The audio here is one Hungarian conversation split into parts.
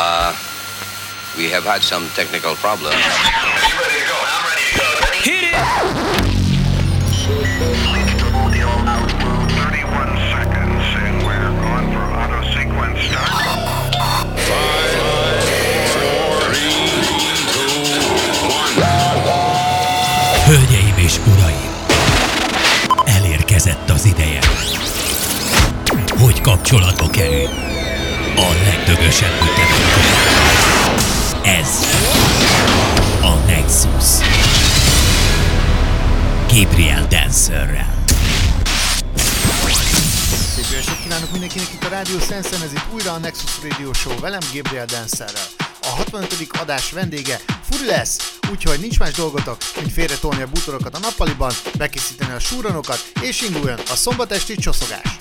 Uh, we have had some technical problems. Hit it! Hölgyeim és uraim! Elérkezett az ideje, hogy kapcsolatba kerül a legdögösebb ütemettel. Ez a Nexus. Gabriel Dancerrel. Szép estét kívánok mindenkinek itt a Rádió Szensen, ez itt újra a Nexus Radio Show velem Gabriel Dancerrel. A 65. adás vendége Furi lesz, úgyhogy nincs más dolgotok, mint félretolni a bútorokat a nappaliban, bekészíteni a súranokat, és induljon a szombatesti csoszogás.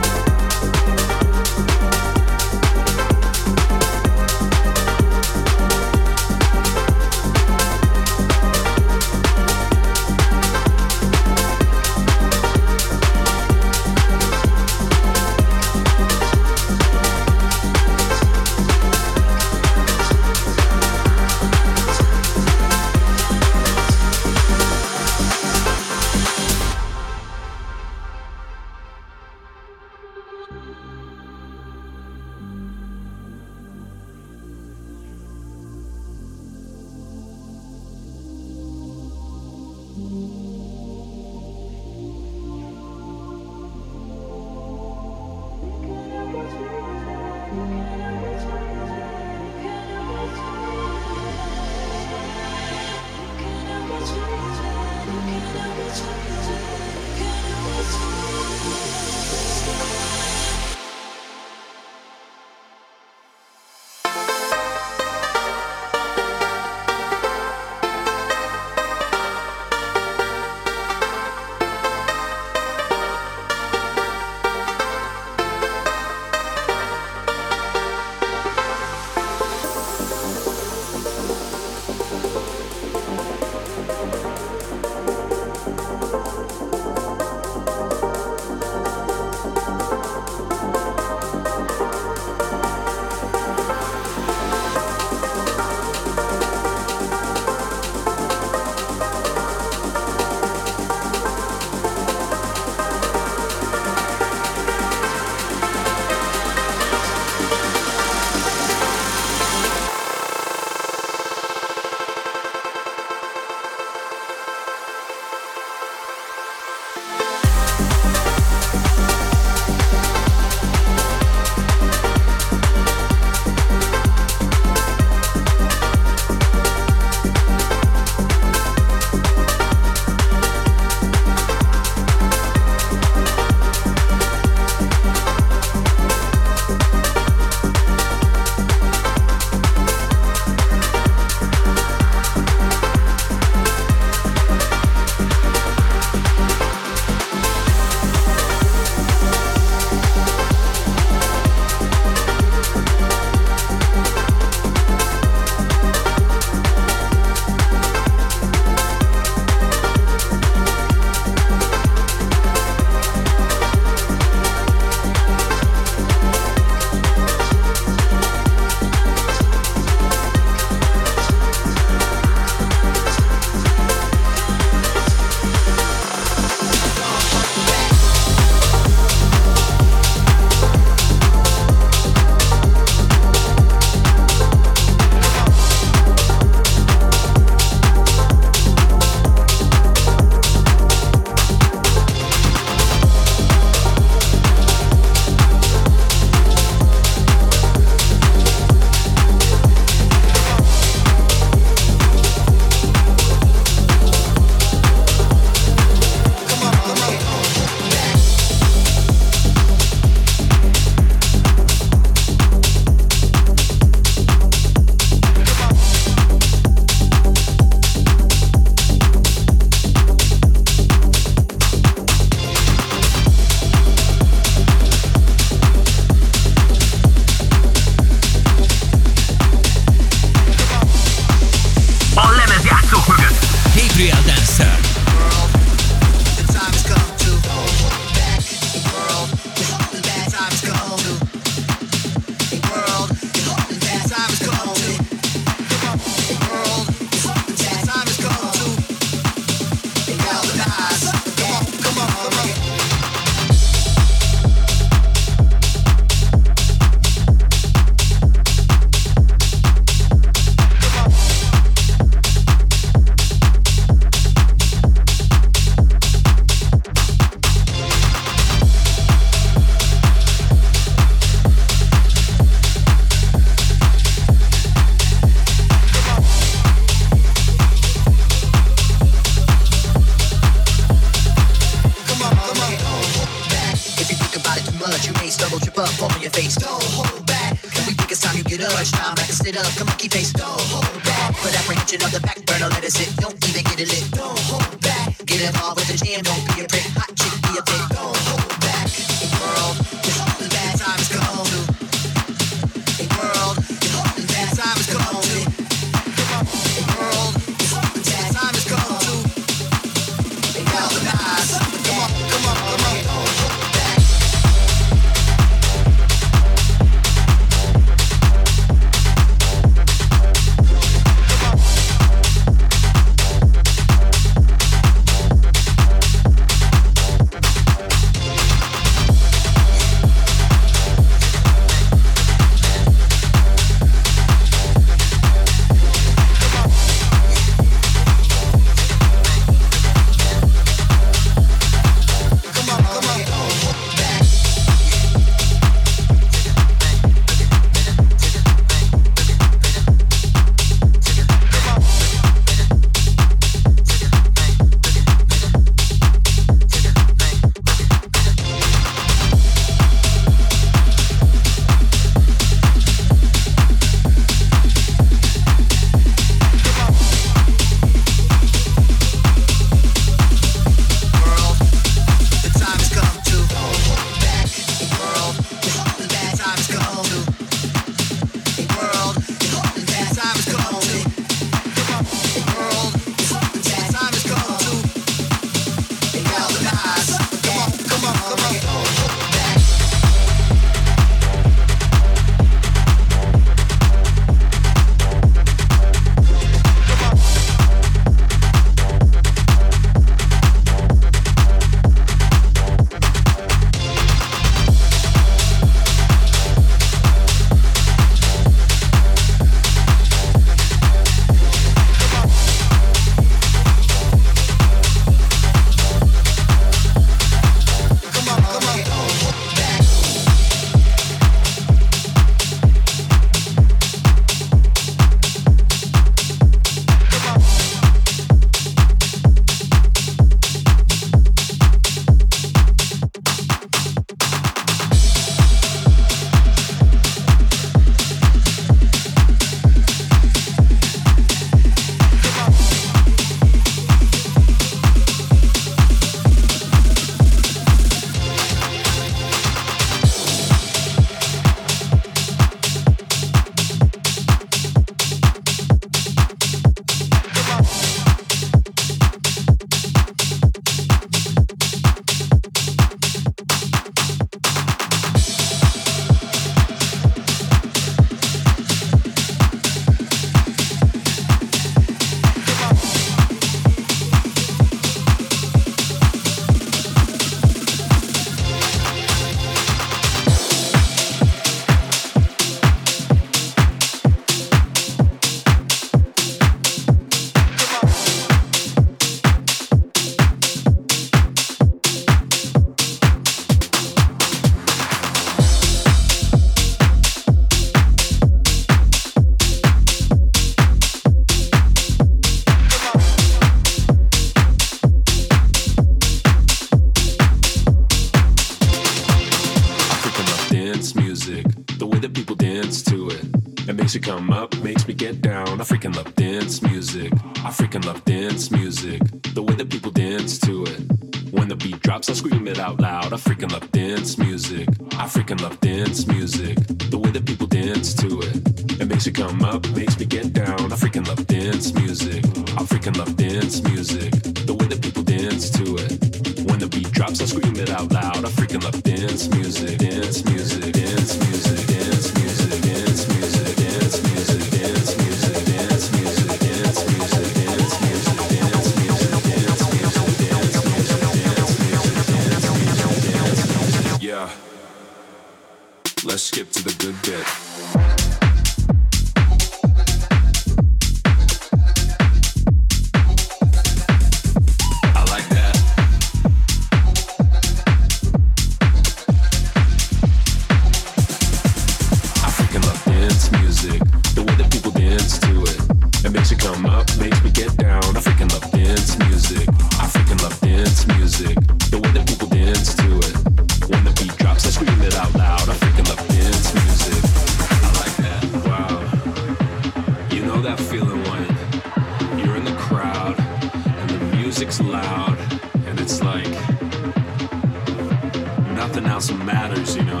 It matters, you know.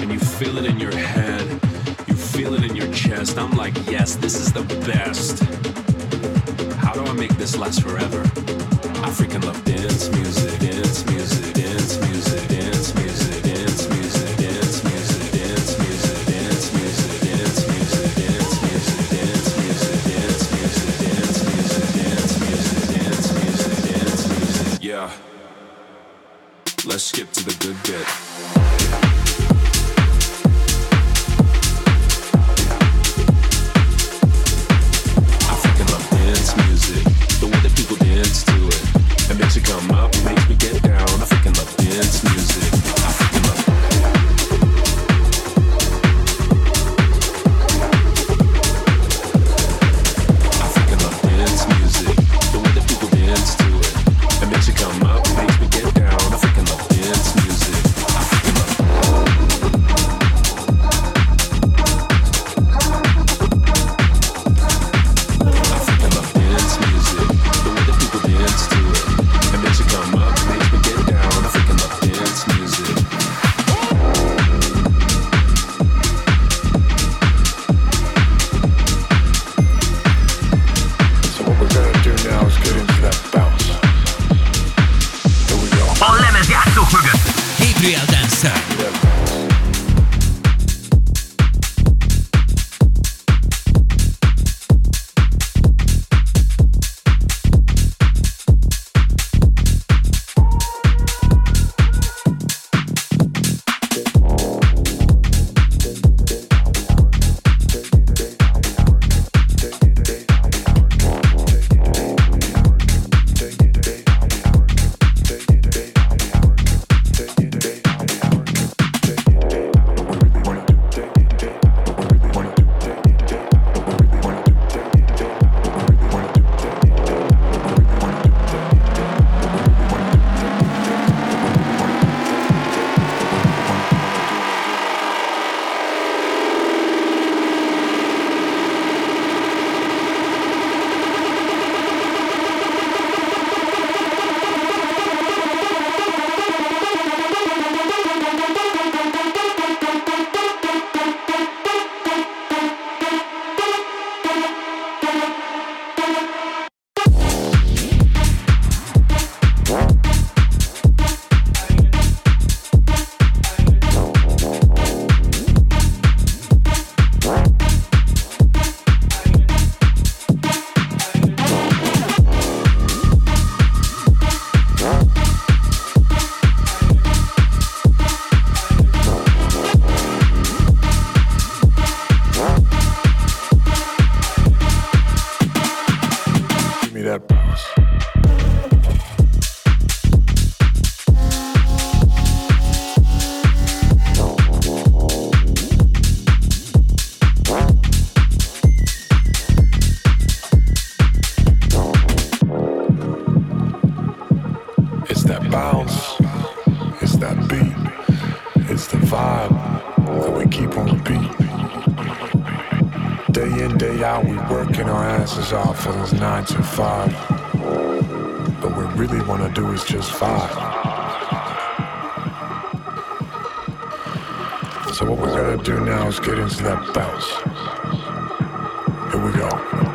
And you feel it in your head, you feel it in your chest. I'm like, yes, this is the best. How do I make this last forever? I freaking love dance music, dance music, dance music. So what we're gonna do now is get into that bounce. Here we go.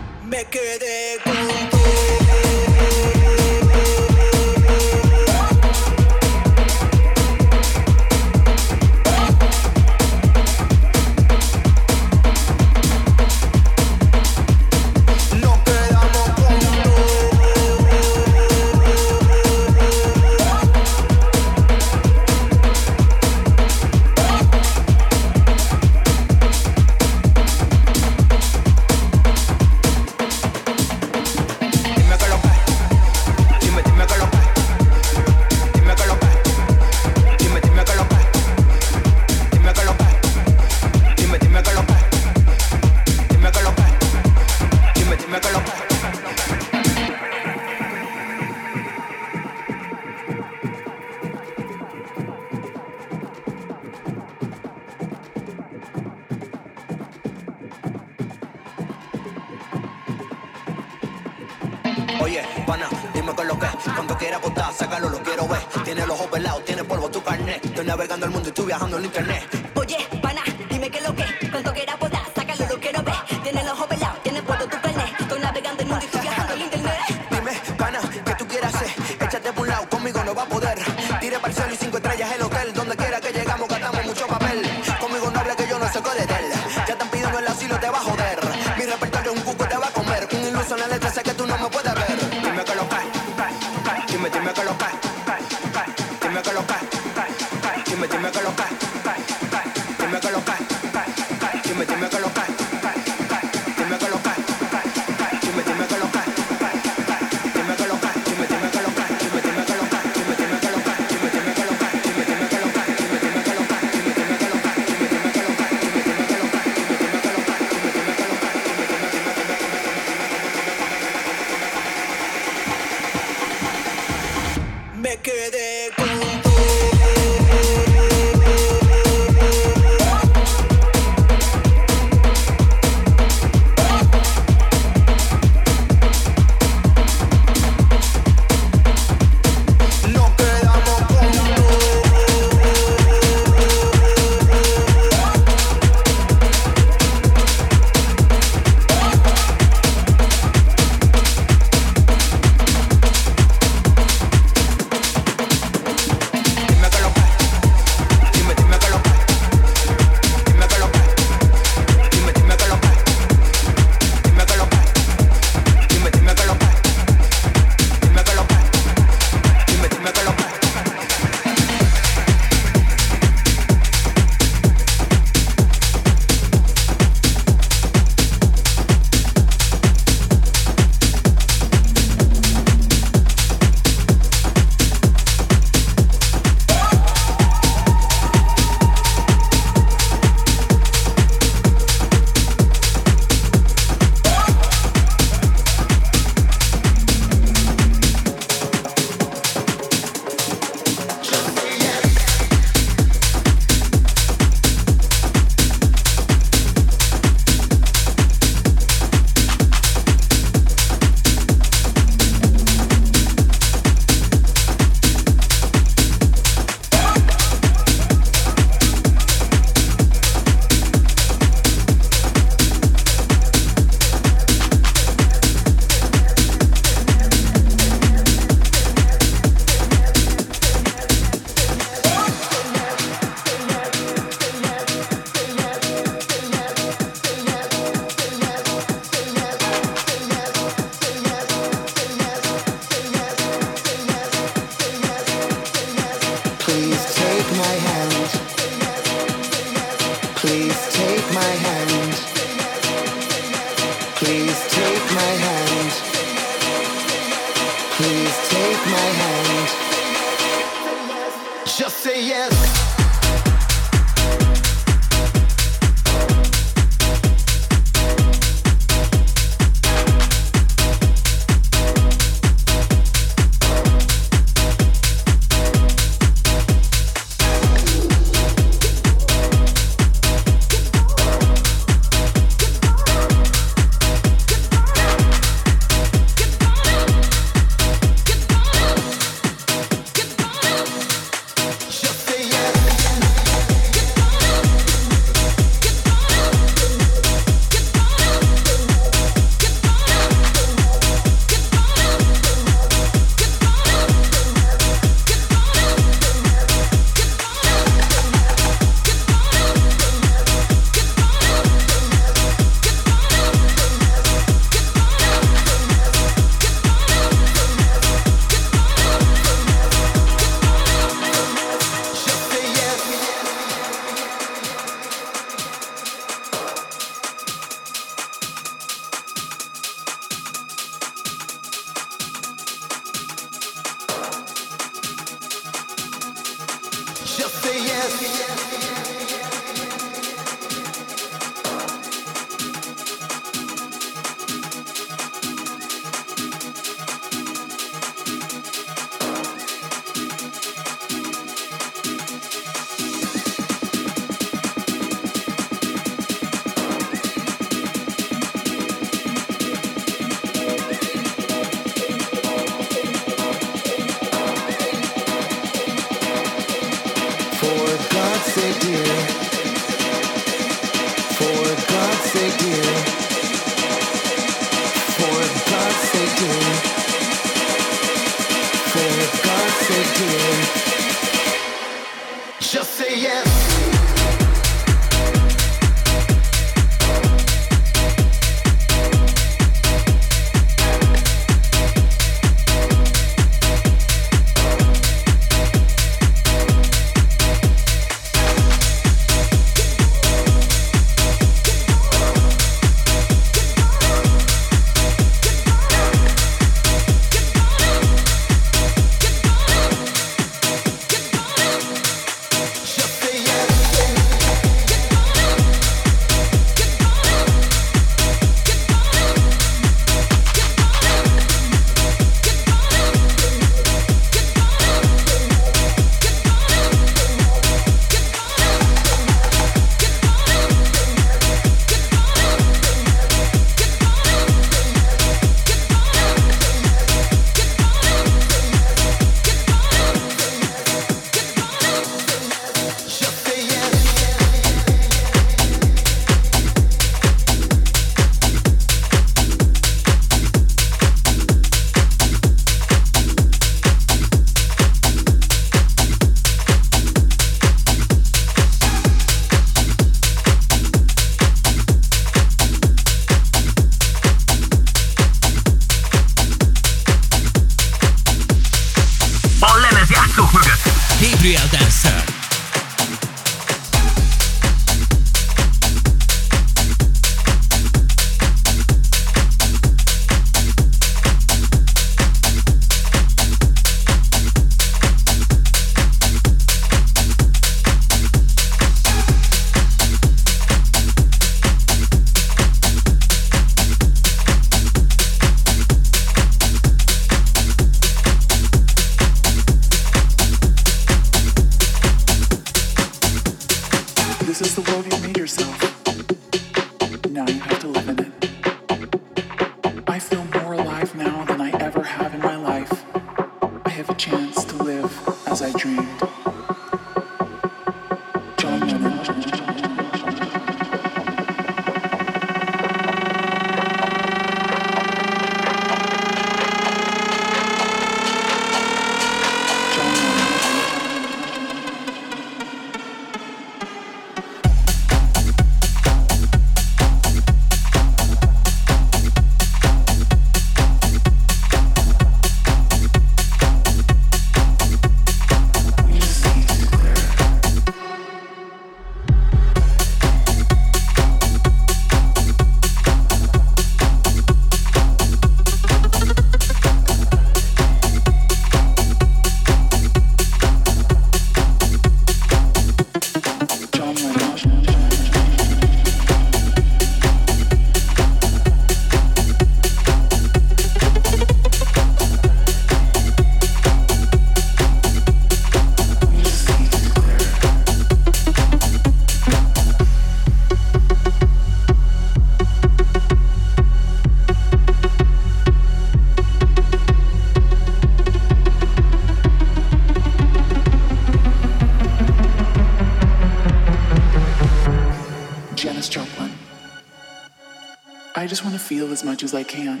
as I can.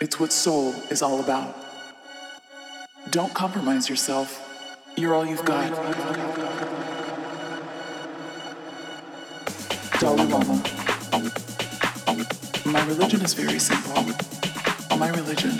It's what soul is all about. Don't compromise yourself. You're all you've got. Dalai Lama. My religion is very simple. My religion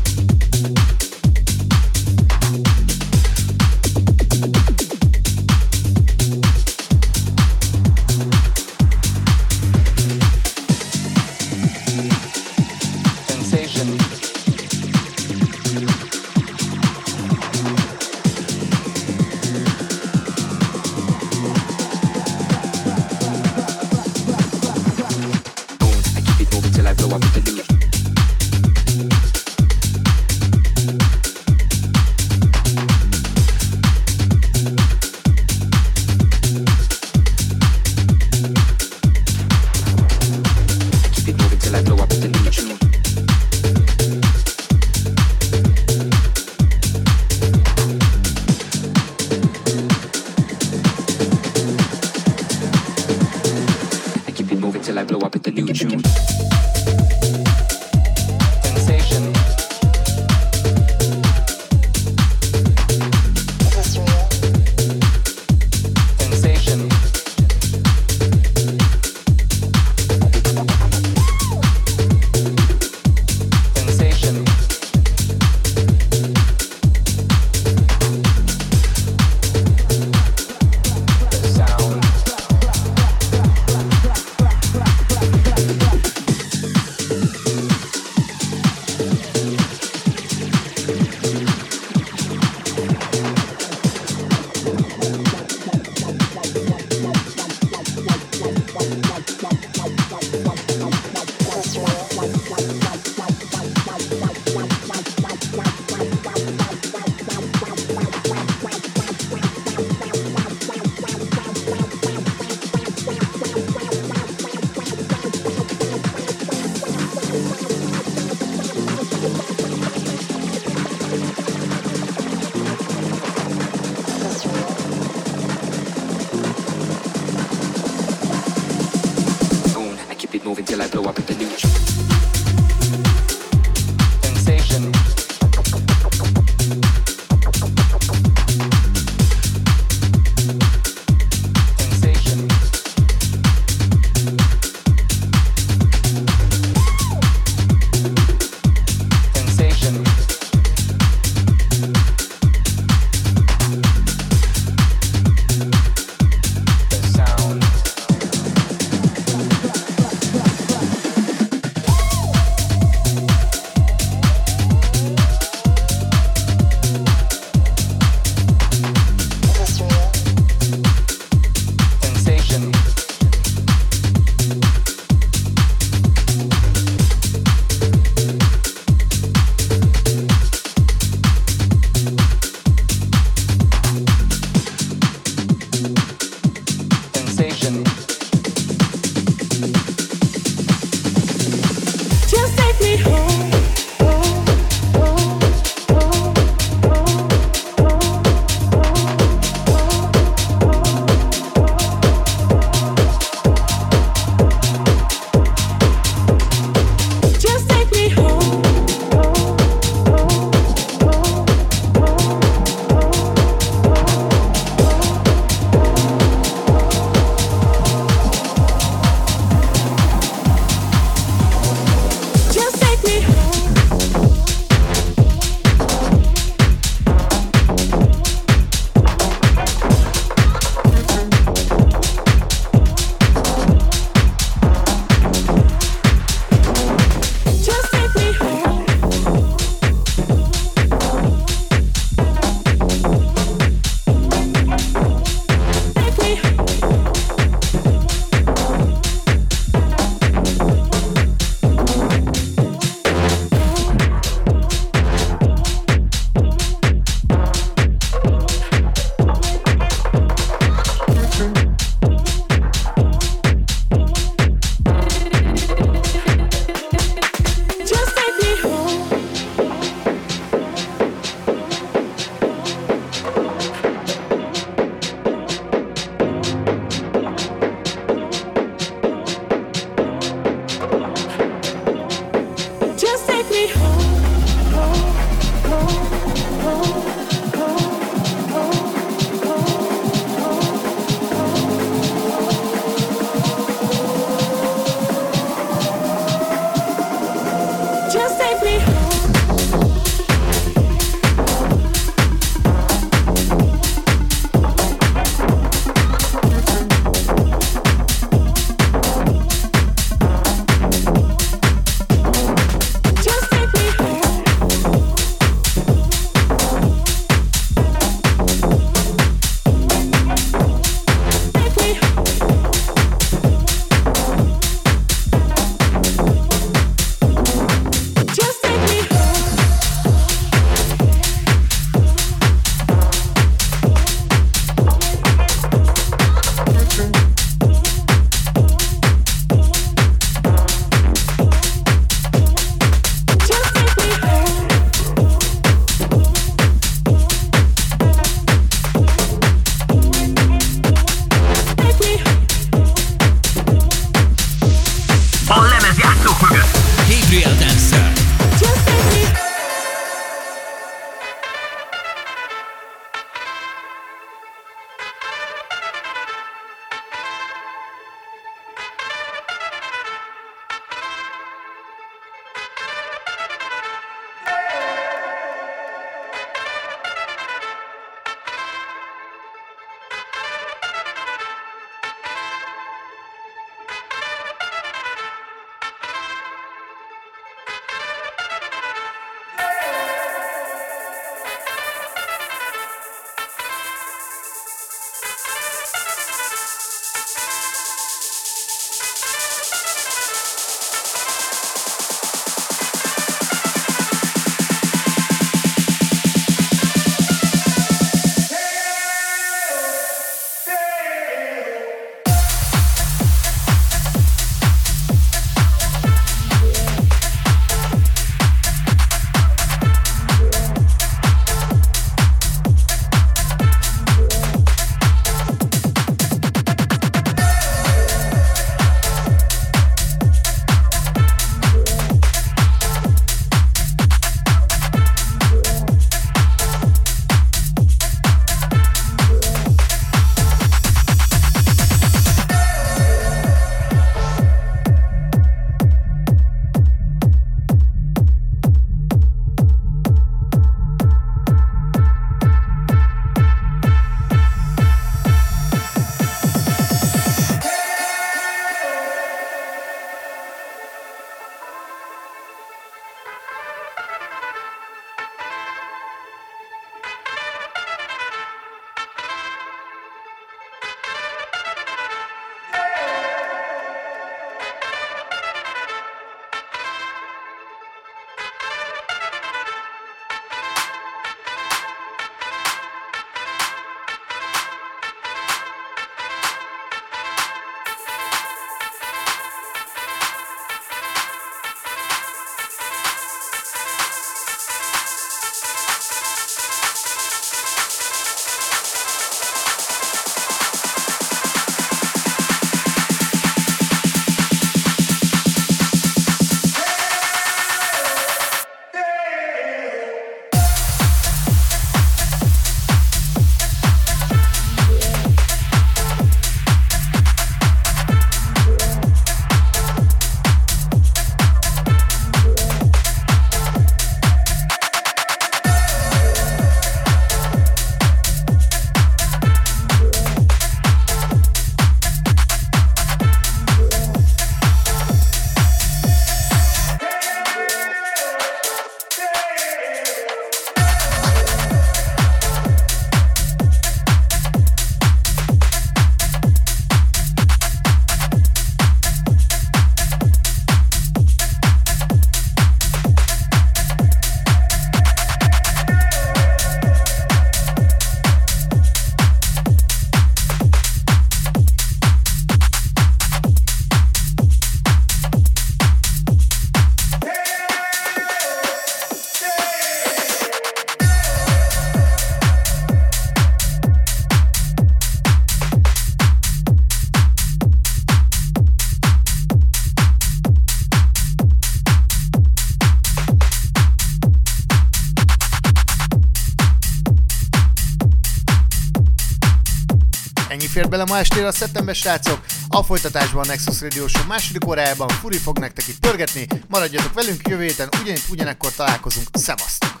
ma estére a szeptember srácok. A folytatásban a Nexus Radio Show második órájában Furi fog nektek itt pörgetni. Maradjatok velünk jövő héten, ugyanitt ugyanekkor találkozunk. Szevasztok!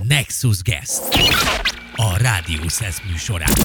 Nexus Guest. A Rádió Szesz műsorán.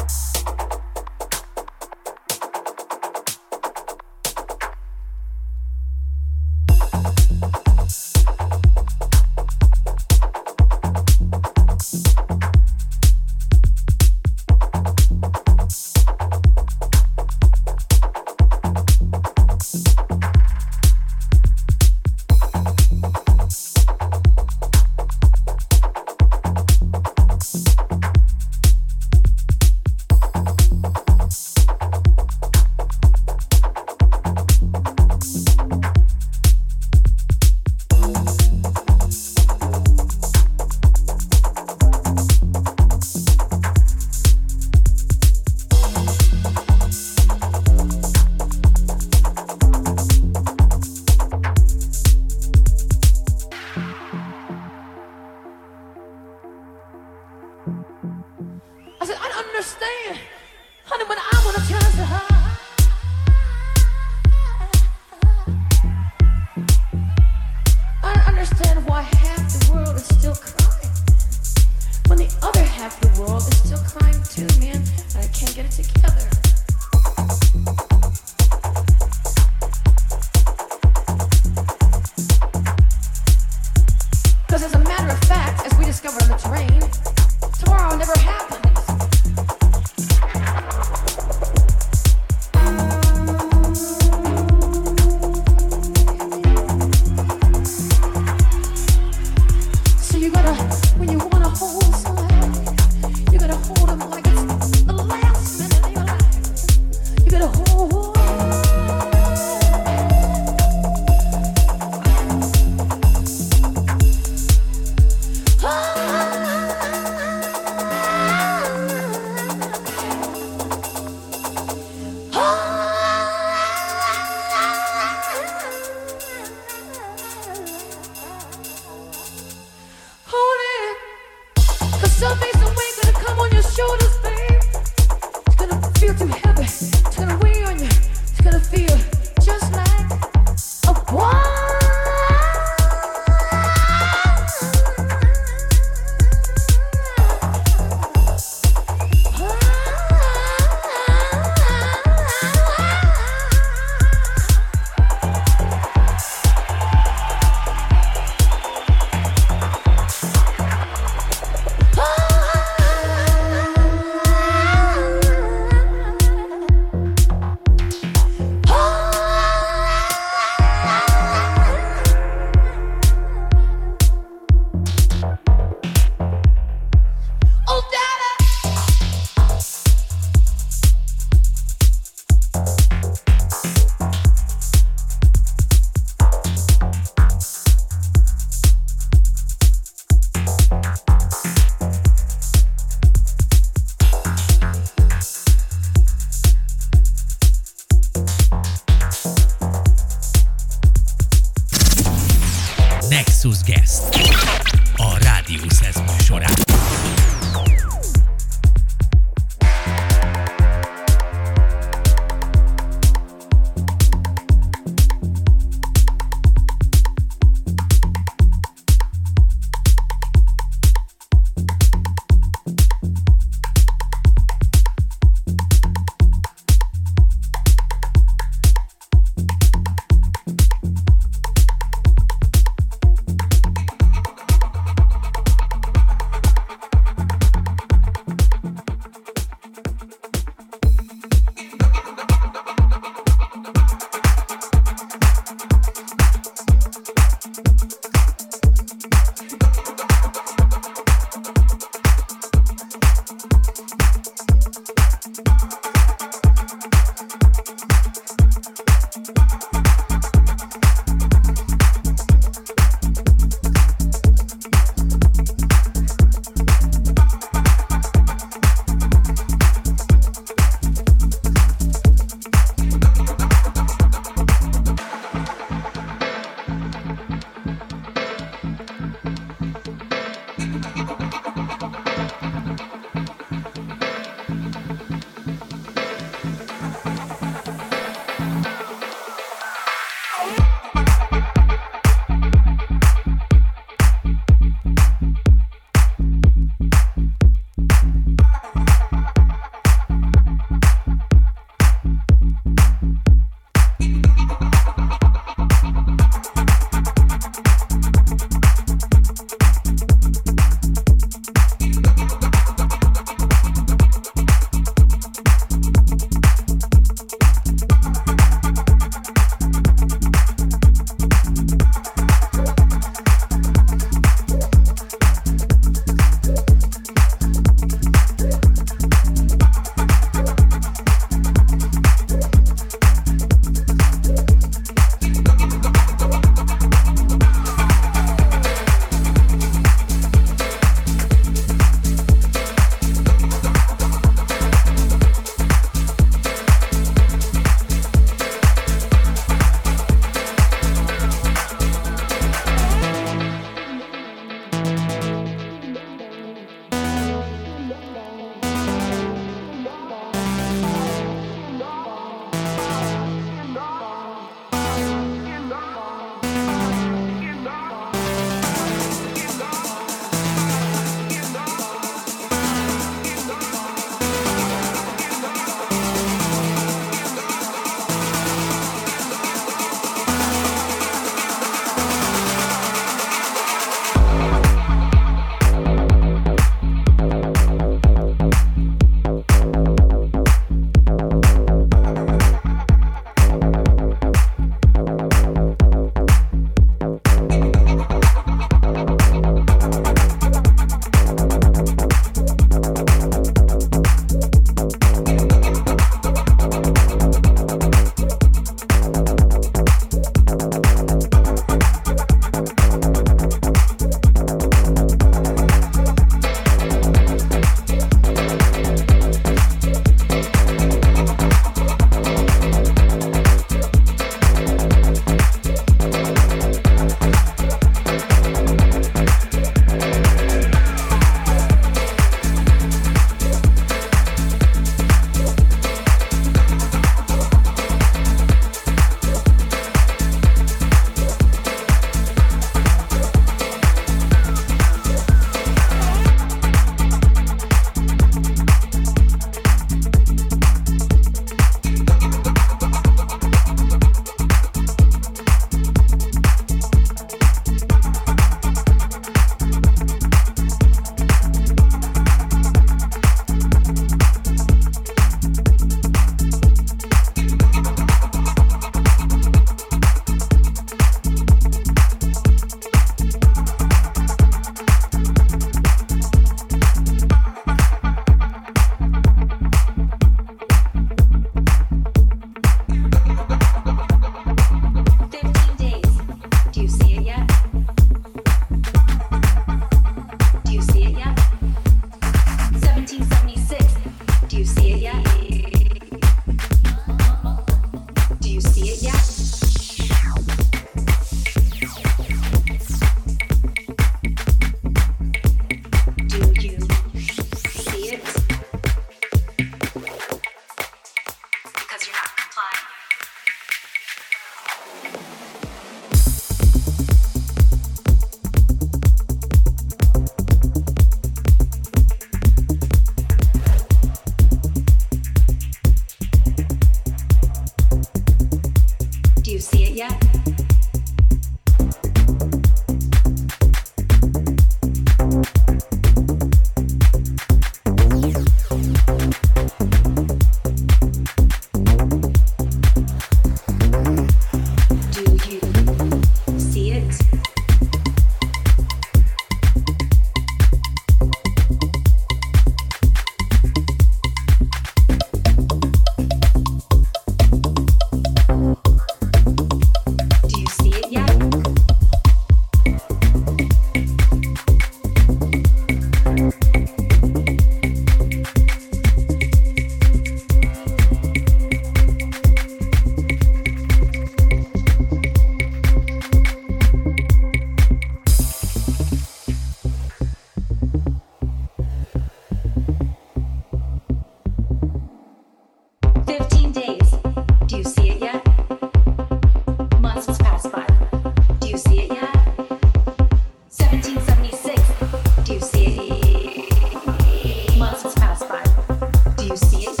you see it?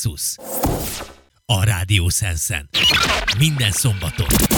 Nexus. A Rádió Sensen. Minden szombaton.